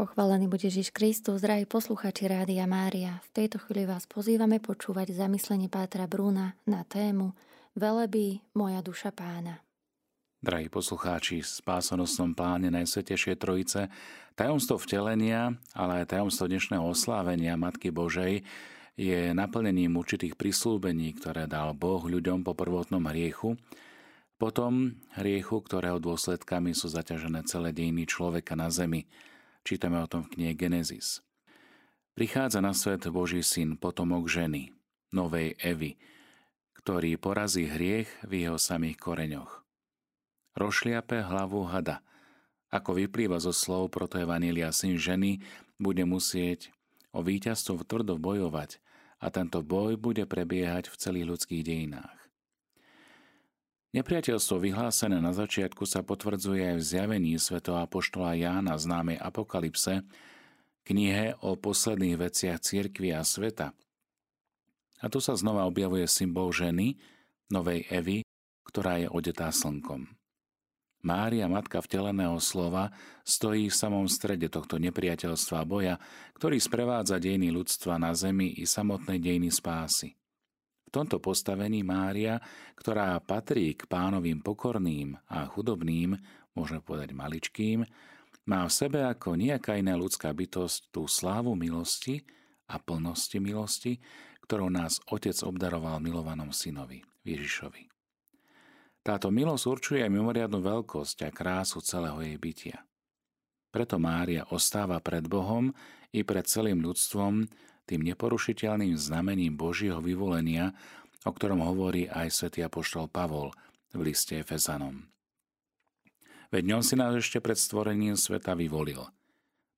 Pochválený bude Ježiš Kristus, drahí posluchači Rádia Mária. V tejto chvíli vás pozývame počúvať zamyslenie Pátra Brúna na tému Velebí moja duša pána. Drahí poslucháči, v spásonosnom pláne Najsvetejšie Trojice, tajomstvo vtelenia, ale aj tajomstvo dnešného oslávenia Matky Božej je naplnením určitých prislúbení, ktoré dal Boh ľuďom po prvotnom hriechu, potom hriechu, ktorého dôsledkami sú zaťažené celé dejiny človeka na zemi – Čítame o tom v knihe Genesis. Prichádza na svet Boží syn, potomok ženy, novej Evy, ktorý porazí hriech v jeho samých koreňoch. Rošliape hlavu hada. Ako vyplýva zo slov proto Evanília syn ženy, bude musieť o víťazstvo tvrdo bojovať a tento boj bude prebiehať v celých ľudských dejinách. Nepriateľstvo vyhlásené na začiatku sa potvrdzuje aj v zjavení svätého apoštola Jána známej Apokalypse, knihe o posledných veciach cirkvi a sveta. A tu sa znova objavuje symbol ženy, novej Evy, ktorá je odetá slnkom. Mária, matka vteleného slova, stojí v samom strede tohto nepriateľstva boja, ktorý sprevádza dejiny ľudstva na zemi i samotné dejiny spásy. V tomto postavení Mária, ktorá patrí k pánovým pokorným a chudobným, môžeme povedať maličkým, má v sebe ako nejaká iná ľudská bytosť tú slávu milosti a plnosti milosti, ktorou nás Otec obdaroval milovanom synovi, Ježišovi. Táto milosť určuje aj mimoriadnu veľkosť a krásu celého jej bytia. Preto Mária ostáva pred Bohom i pred celým ľudstvom tým neporušiteľným znamením Božieho vyvolenia, o ktorom hovorí aj svätý apoštol Pavol v liste Efezanom. Veď ňom si nás ešte pred stvorením sveta vyvolil.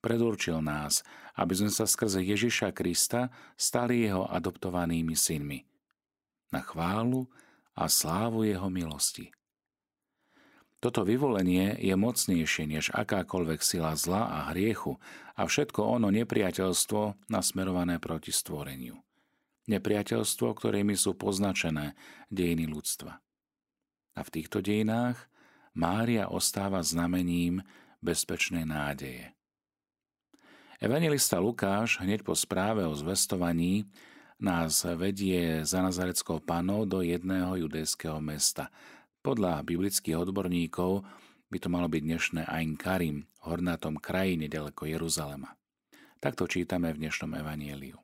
Predurčil nás, aby sme sa skrze Ježiša Krista stali jeho adoptovanými synmi. Na chválu a slávu jeho milosti. Toto vyvolenie je mocnejšie než akákoľvek sila zla a hriechu a všetko ono nepriateľstvo nasmerované proti stvoreniu. Nepriateľstvo, ktorými sú poznačené dejiny ľudstva. A v týchto dejinách Mária ostáva znamením bezpečnej nádeje. Evangelista Lukáš hneď po správe o zvestovaní nás vedie za Nazareckou panou do jedného judejského mesta – podľa biblických odborníkov by to malo byť dnešné Ain Karim, hornatom krajine ďaleko Jeruzalema. Takto čítame v dnešnom evanieliu.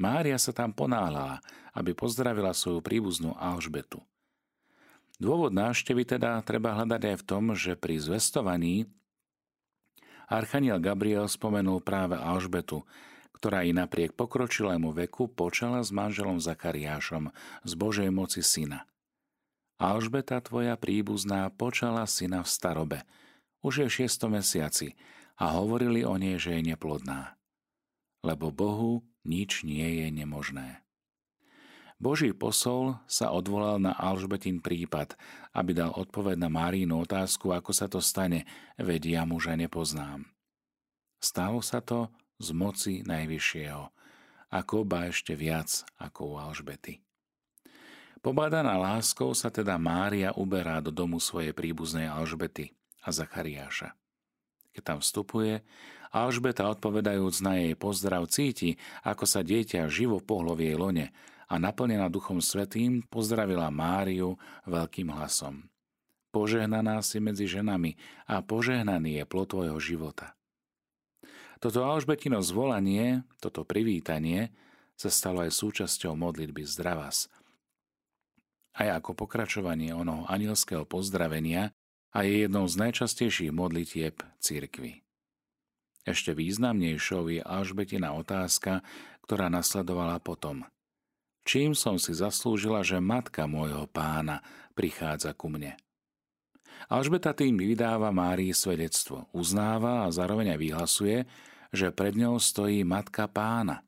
Mária sa tam ponáhľala, aby pozdravila svoju príbuznú Alžbetu. Dôvod návštevy teda treba hľadať aj v tom, že pri zvestovaní Archaniel Gabriel spomenul práve Alžbetu, ktorá i napriek pokročilému veku počala s manželom Zakariášom z Božej moci syna – Alžbeta tvoja príbuzná počala syna v starobe. Už je v šiestom mesiaci a hovorili o nej, že je neplodná. Lebo Bohu nič nie je nemožné. Boží posol sa odvolal na Alžbetin prípad, aby dal odpoveď na Márínu otázku, ako sa to stane, veď ja muža nepoznám. Stalo sa to z moci Najvyššieho, ako ba ešte viac ako u Alžbety. Pobádaná láskou sa teda Mária uberá do domu svojej príbuznej Alžbety a Zachariáša. Keď tam vstupuje, Alžbeta odpovedajúc na jej pozdrav cíti, ako sa dieťa živo pohlo v jej lone a naplnená Duchom Svetým pozdravila Máriu veľkým hlasom. Požehnaná si medzi ženami a požehnaný je plod tvojho života. Toto Alžbetino zvolanie, toto privítanie sa stalo aj súčasťou modlitby Zdravas, aj ako pokračovanie onoho anielského pozdravenia a je jednou z najčastejších modlitieb cirkvy. Ešte významnejšou je Alžbetina otázka, ktorá nasledovala potom. Čím som si zaslúžila, že matka môjho pána prichádza ku mne? Alžbeta tým vydáva Márii svedectvo, uznáva a zároveň aj vyhlasuje, že pred ňou stojí matka pána,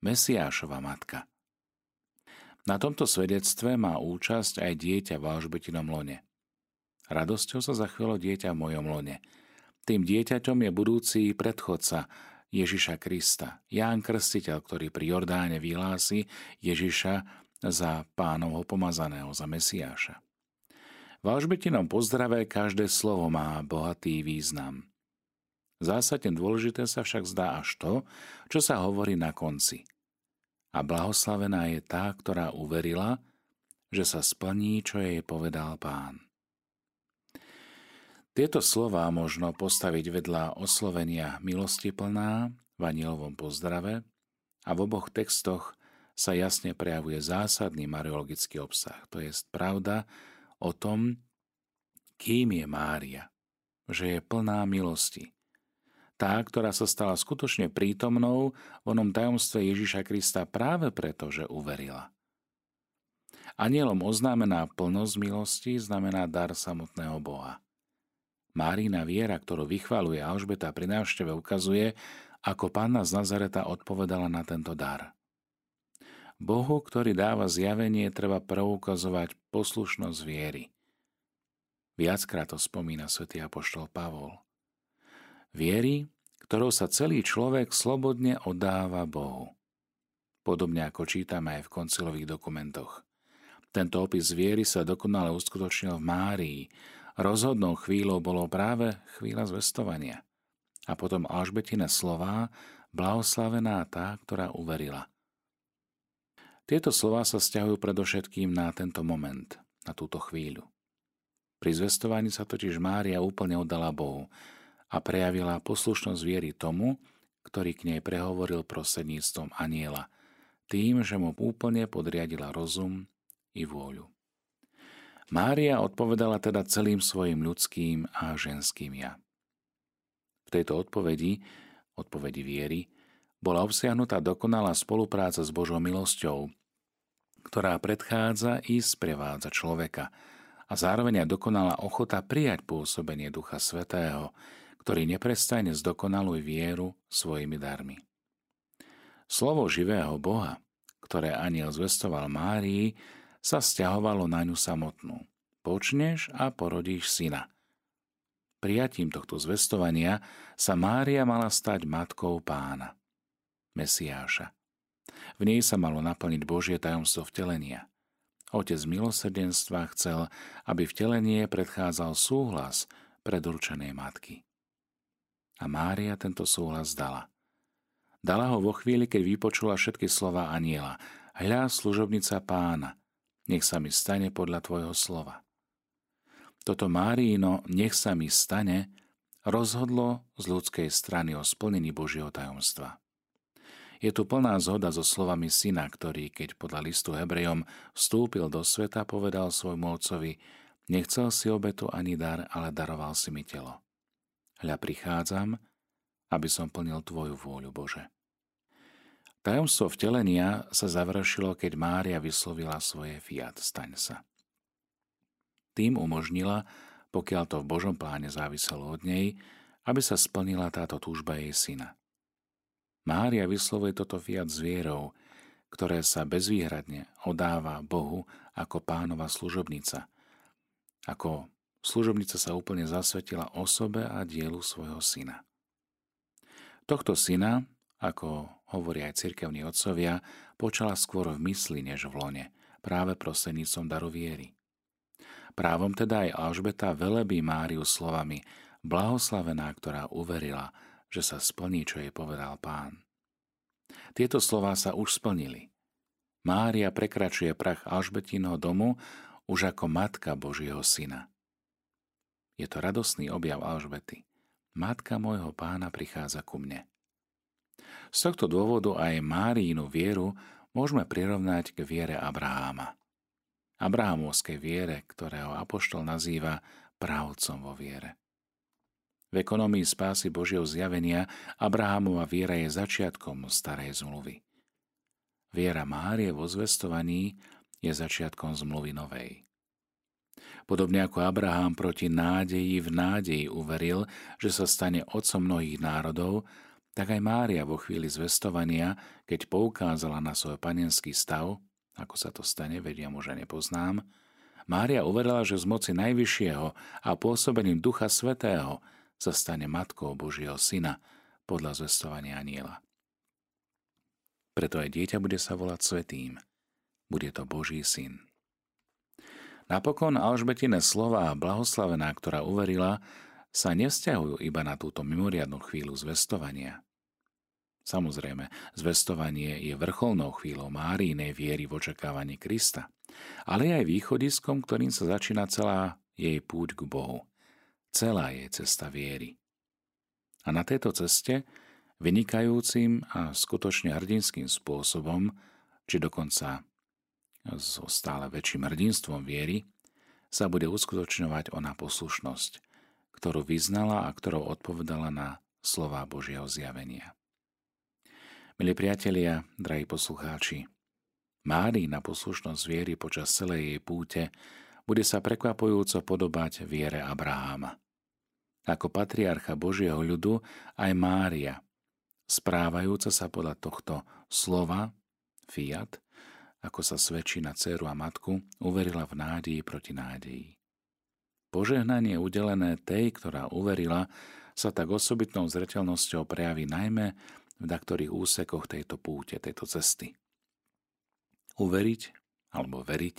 Mesiášova matka. Na tomto svedectve má účasť aj dieťa v Alžbetinom lone. Radosťou sa zachvelo dieťa v mojom lone. Tým dieťaťom je budúci predchodca Ježiša Krista, Ján Krstiteľ, ktorý pri Jordáne vyhlási Ježiša za pánovho pomazaného, za Mesiáša. V Alžbetinom pozdrave každé slovo má bohatý význam. Zásadne dôležité sa však zdá až to, čo sa hovorí na konci. A blahoslavená je tá, ktorá uverila, že sa splní, čo jej povedal pán. Tieto slová možno postaviť vedľa oslovenia milosti plná v anielovom pozdrave a v oboch textoch sa jasne prejavuje zásadný mariologický obsah. To je pravda o tom, kým je Mária, že je plná milosti, tá, ktorá sa stala skutočne prítomnou v onom tajomstve Ježiša Krista práve preto, že uverila. Anielom oznámená plnosť milosti znamená dar samotného Boha. Márína viera, ktorú vychvaluje Alžbeta pri návšteve, ukazuje, ako pána z Nazareta odpovedala na tento dar. Bohu, ktorý dáva zjavenie, treba preukazovať poslušnosť viery. Viackrát to spomína svätý apoštol Pavol – Viery, ktorou sa celý človek slobodne oddáva Bohu. Podobne ako čítame aj v koncilových dokumentoch. Tento opis viery sa dokonale uskutočnil v Márii. Rozhodnou chvíľou bolo práve chvíľa zvestovania. A potom Alžbetina slová, blahoslavená tá, ktorá uverila. Tieto slová sa stiahujú predovšetkým na tento moment, na túto chvíľu. Pri zvestovaní sa totiž Mária úplne oddala Bohu a prejavila poslušnosť viery tomu, ktorý k nej prehovoril prostredníctvom aniela, tým, že mu úplne podriadila rozum i vôľu. Mária odpovedala teda celým svojim ľudským a ženským ja. V tejto odpovedi, odpovedi viery, bola obsiahnutá dokonalá spolupráca s Božou milosťou, ktorá predchádza i sprevádza človeka a zároveň aj dokonalá ochota prijať pôsobenie Ducha Svetého, ktorý neprestajne zdokonaluje vieru svojimi darmi. Slovo živého Boha, ktoré aniel zvestoval Márii, sa stiahovalo na ňu samotnú. Počneš a porodíš syna. Prijatím tohto zvestovania sa Mária mala stať matkou pána, Mesiáša. V nej sa malo naplniť Božie tajomstvo vtelenia. Otec milosrdenstva chcel, aby vtelenie predchádzal súhlas predurčenej matky. A Mária tento súhlas dala. Dala ho vo chvíli, keď vypočula všetky slova aniela. Hľa, služobnica pána, nech sa mi stane podľa tvojho slova. Toto Márino, nech sa mi stane, rozhodlo z ľudskej strany o splnení Božieho tajomstva. Je tu plná zhoda so slovami syna, ktorý, keď podľa listu Hebrejom vstúpil do sveta, povedal svojmu otcovi, nechcel si obetu ani dar, ale daroval si mi telo. Hľa prichádzam, aby som plnil Tvoju vôľu, Bože. Tajomstvo vtelenia sa završilo, keď Mária vyslovila svoje fiat, staň sa. Tým umožnila, pokiaľ to v Božom pláne záviselo od nej, aby sa splnila táto túžba jej syna. Mária vyslovuje toto fiat s vierou, ktoré sa bezvýhradne odáva Bohu ako pánova služobnica, ako Služobnica sa úplne zasvetila osobe a dielu svojho syna. Tohto syna, ako hovoria aj cirkevní otcovia, počala skôr v mysli než v lone, práve prostredníctvom daru viery. Právom teda aj Alžbeta velebí Máriu slovami blahoslavená, ktorá uverila, že sa splní, čo jej povedal pán. Tieto slová sa už splnili. Mária prekračuje prach Alžbetinho domu už ako matka Božieho syna. Je to radosný objav Alžbety. Matka môjho pána prichádza ku mne. Z tohto dôvodu aj Márínu vieru môžeme prirovnať k viere Abraháma. Abrahamovskej viere, ktorého apoštol nazýva pravcom vo viere. V ekonomii spásy Božieho zjavenia Abrahamova viera je začiatkom starej zmluvy. Viera Márie vo zvestovaní je začiatkom zmluvy novej. Podobne ako Abraham proti nádeji v nádeji uveril, že sa stane otcom mnohých národov, tak aj Mária vo chvíli zvestovania, keď poukázala na svoj panenský stav, ako sa to stane, vedia muža nepoznám, Mária uverila, že z moci Najvyššieho a pôsobením Ducha Svetého sa stane matkou Božieho Syna podľa zvestovania aniela. Preto aj dieťa bude sa volať Svetým. Bude to Boží syn. Napokon Alžbetine slova blahoslavená, ktorá uverila, sa nevzťahujú iba na túto mimoriadnú chvíľu zvestovania. Samozrejme, zvestovanie je vrcholnou chvíľou Márinej viery v očakávaní Krista, ale aj východiskom, ktorým sa začína celá jej púť k Bohu, celá jej cesta viery. A na tejto ceste, vynikajúcim a skutočne hrdinským spôsobom, či dokonca so stále väčším hrdinstvom viery, sa bude uskutočňovať ona poslušnosť, ktorú vyznala a ktorou odpovedala na slova Božieho zjavenia. Milí priatelia, drahí poslucháči, Mári na poslušnosť viery počas celej jej púte bude sa prekvapujúco podobať viere Abraháma. Ako patriarcha Božieho ľudu aj Mária, správajúca sa podľa tohto slova, fiat, ako sa svedčí na dceru a matku, uverila v nádeji proti nádeji. Požehnanie udelené tej, ktorá uverila, sa tak osobitnou zreteľnosťou prejaví najmä v daktorých úsekoch tejto púte, tejto cesty. Uveriť alebo veriť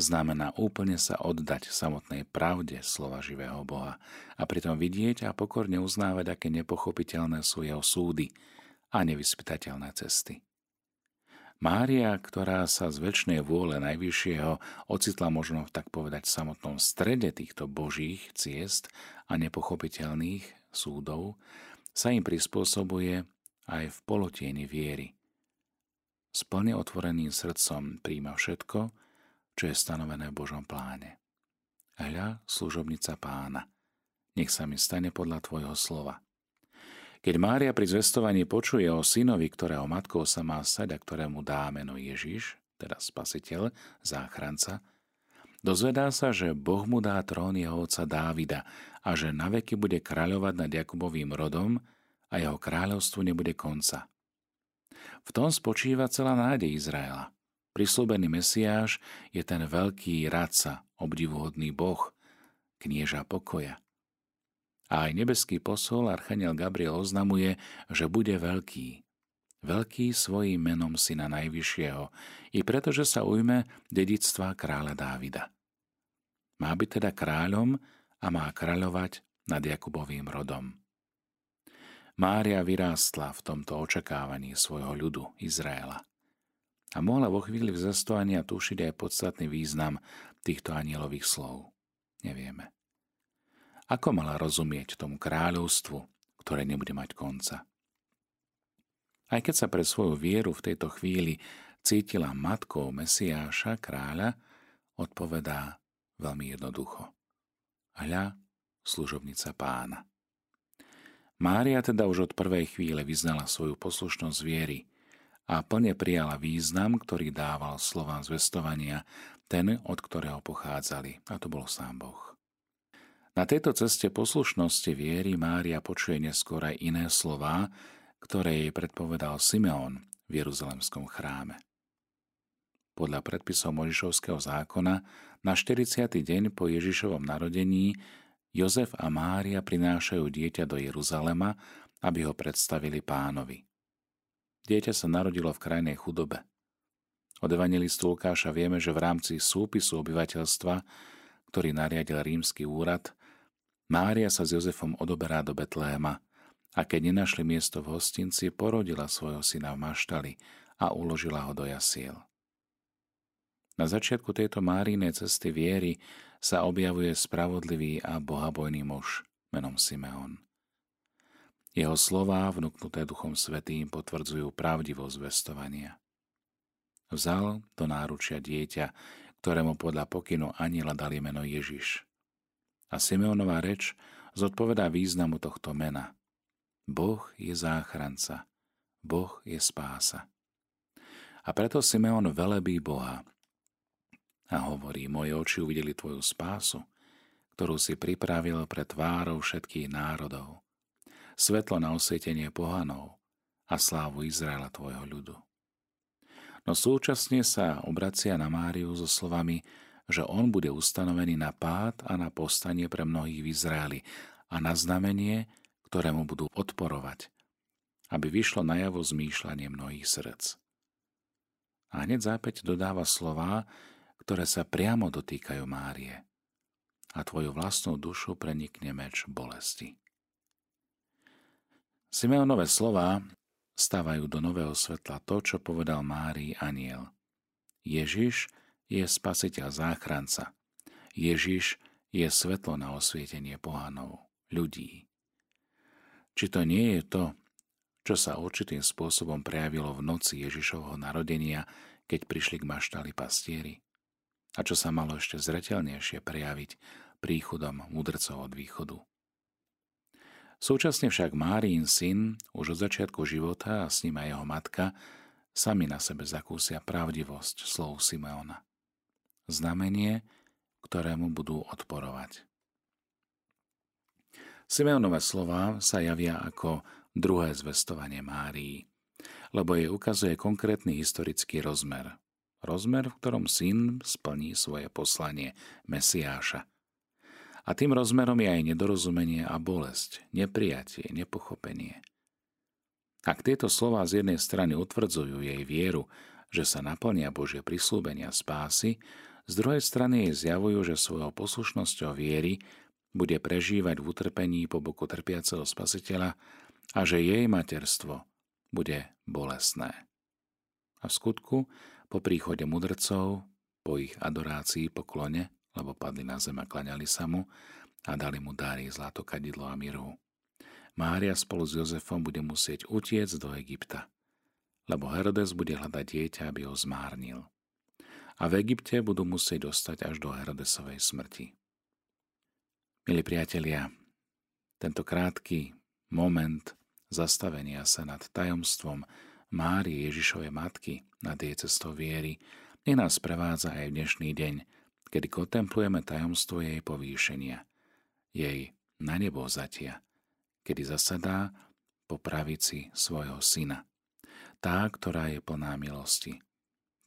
znamená úplne sa oddať samotnej pravde slova živého Boha a pritom vidieť a pokorne uznávať, aké nepochopiteľné sú jeho súdy a nevyspytateľné cesty. Mária, ktorá sa z väčšnej vôle Najvyššieho ocitla možno tak povedať v samotnom strede týchto božích ciest a nepochopiteľných súdov, sa im prispôsobuje aj v polotieni viery. S plne otvoreným srdcom príjma všetko, čo je stanovené v Božom pláne. Hľa, služobnica pána, nech sa mi stane podľa tvojho slova. Keď Mária pri zvestovaní počuje o synovi, ktorého matkou sa má stať a ktorému dá meno Ježiš, teda spasiteľ, záchranca, dozvedá sa, že Boh mu dá trón jeho otca Dávida a že naveky bude kráľovať nad Jakubovým rodom a jeho kráľovstvu nebude konca. V tom spočíva celá nádej Izraela. Prislúbený Mesiáš je ten veľký radca, obdivuhodný Boh, knieža pokoja. A aj nebeský posol Archaniel Gabriel oznamuje, že bude veľký. Veľký svojím menom syna Najvyššieho, i preto, že sa ujme dedictva kráľa Dávida. Má byť teda kráľom a má kráľovať nad Jakubovým rodom. Mária vyrástla v tomto očakávaní svojho ľudu, Izraela. A mohla vo chvíli vzestovania tušiť aj podstatný význam týchto anielových slov. Nevieme. Ako mala rozumieť tomu kráľovstvu, ktoré nebude mať konca? Aj keď sa pre svoju vieru v tejto chvíli cítila matkou Mesiáša, kráľa, odpovedá veľmi jednoducho. Hľa, služobnica pána. Mária teda už od prvej chvíle vyznala svoju poslušnosť viery a plne prijala význam, ktorý dával slovám zvestovania, ten, od ktorého pochádzali, a to bol sám Boh. Na tejto ceste poslušnosti viery Mária počuje neskôr aj iné slová, ktoré jej predpovedal Simeon v Jeruzalemskom chráme. Podľa predpisov Možišovského zákona na 40. deň po Ježišovom narodení Jozef a Mária prinášajú dieťa do Jeruzalema, aby ho predstavili pánovi. Dieťa sa narodilo v krajnej chudobe. Od evangelistu Lukáša vieme, že v rámci súpisu obyvateľstva, ktorý nariadil rímsky úrad, Mária sa s Jozefom odoberá do Betléma a keď nenašli miesto v hostinci, porodila svojho syna v maštali a uložila ho do jasiel. Na začiatku tejto Márinej cesty viery sa objavuje spravodlivý a bohabojný muž menom Simeon. Jeho slová, vnúknuté Duchom Svetým, potvrdzujú pravdivosť zvestovania. Vzal do náručia dieťa, ktorému podľa pokynu aniela dali meno Ježiš. A Simeonová reč zodpovedá významu tohto mena. Boh je záchranca, Boh je spása. A preto Simeon velebí Boha a hovorí, moje oči uvideli tvoju spásu, ktorú si pripravil pre tvárov všetkých národov, svetlo na osvietenie pohanov a slávu Izraela tvojho ľudu. No súčasne sa obracia na Máriu so slovami, že on bude ustanovený na pád a na postanie pre mnohých v Izraeli a na znamenie, ktorému budú odporovať, aby vyšlo najavo zmýšľanie mnohých srdc. A hneď zápäť dodáva slová, ktoré sa priamo dotýkajú Márie. a tvoju vlastnú dušu prenikne meč bolesti. Simeonové slova stávajú do nového svetla to, čo povedal Márii aniel. Ježiš je spasiteľ záchranca. Ježiš je svetlo na osvietenie pohanov, ľudí. Či to nie je to, čo sa určitým spôsobom prejavilo v noci Ježišovho narodenia, keď prišli k maštali pastieri? A čo sa malo ešte zretelnejšie prejaviť príchodom mudrcov od východu? Súčasne však Márín syn už od začiatku života a s ním aj jeho matka sami na sebe zakúsia pravdivosť slov Simeona. Znamenie, ktorému budú odporovať. Simeonové slova sa javia ako druhé zvestovanie Márii, lebo jej ukazuje konkrétny historický rozmer. Rozmer, v ktorom syn splní svoje poslanie Mesiáša – a tým rozmerom je aj nedorozumenie a bolesť, neprijatie, nepochopenie. Ak tieto slova z jednej strany utvrdzujú jej vieru, že sa naplnia Božie prislúbenia spásy, z druhej strany jej zjavujú, že svojou poslušnosťou viery bude prežívať v utrpení po boku trpiaceho spasiteľa a že jej materstvo bude bolesné. A v skutku, po príchode mudrcov, po ich adorácii, poklone, lebo padli na zem a klaňali sa mu a dali mu dary, zlato, kadidlo a mirhu. Mária spolu s Jozefom bude musieť utiec do Egypta, lebo Herodes bude hľadať dieťa, aby ho zmárnil. A v Egypte budú musieť dostať až do Herodesovej smrti. Milí priatelia, tento krátky moment zastavenia sa nad tajomstvom Márie Ježišovej matky nad jej cestou viery, nech nás prevádza aj v dnešný deň, kedy kontemplujeme tajomstvo jej povýšenia, jej na nebo vzatia, kedy zasadá po pravici svojho syna. Tá, ktorá je plná milosti.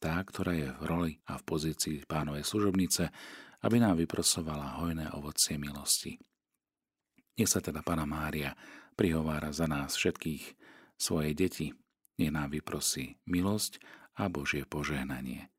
Tá, ktorá je v roli a v pozícii pánovej služobnice, aby nám vyprosovala hojné ovocie milosti. Nech sa teda Pána Mária prihovára za nás všetkých svoje deti, nech nám vyprosí milosť a Božie požehnanie.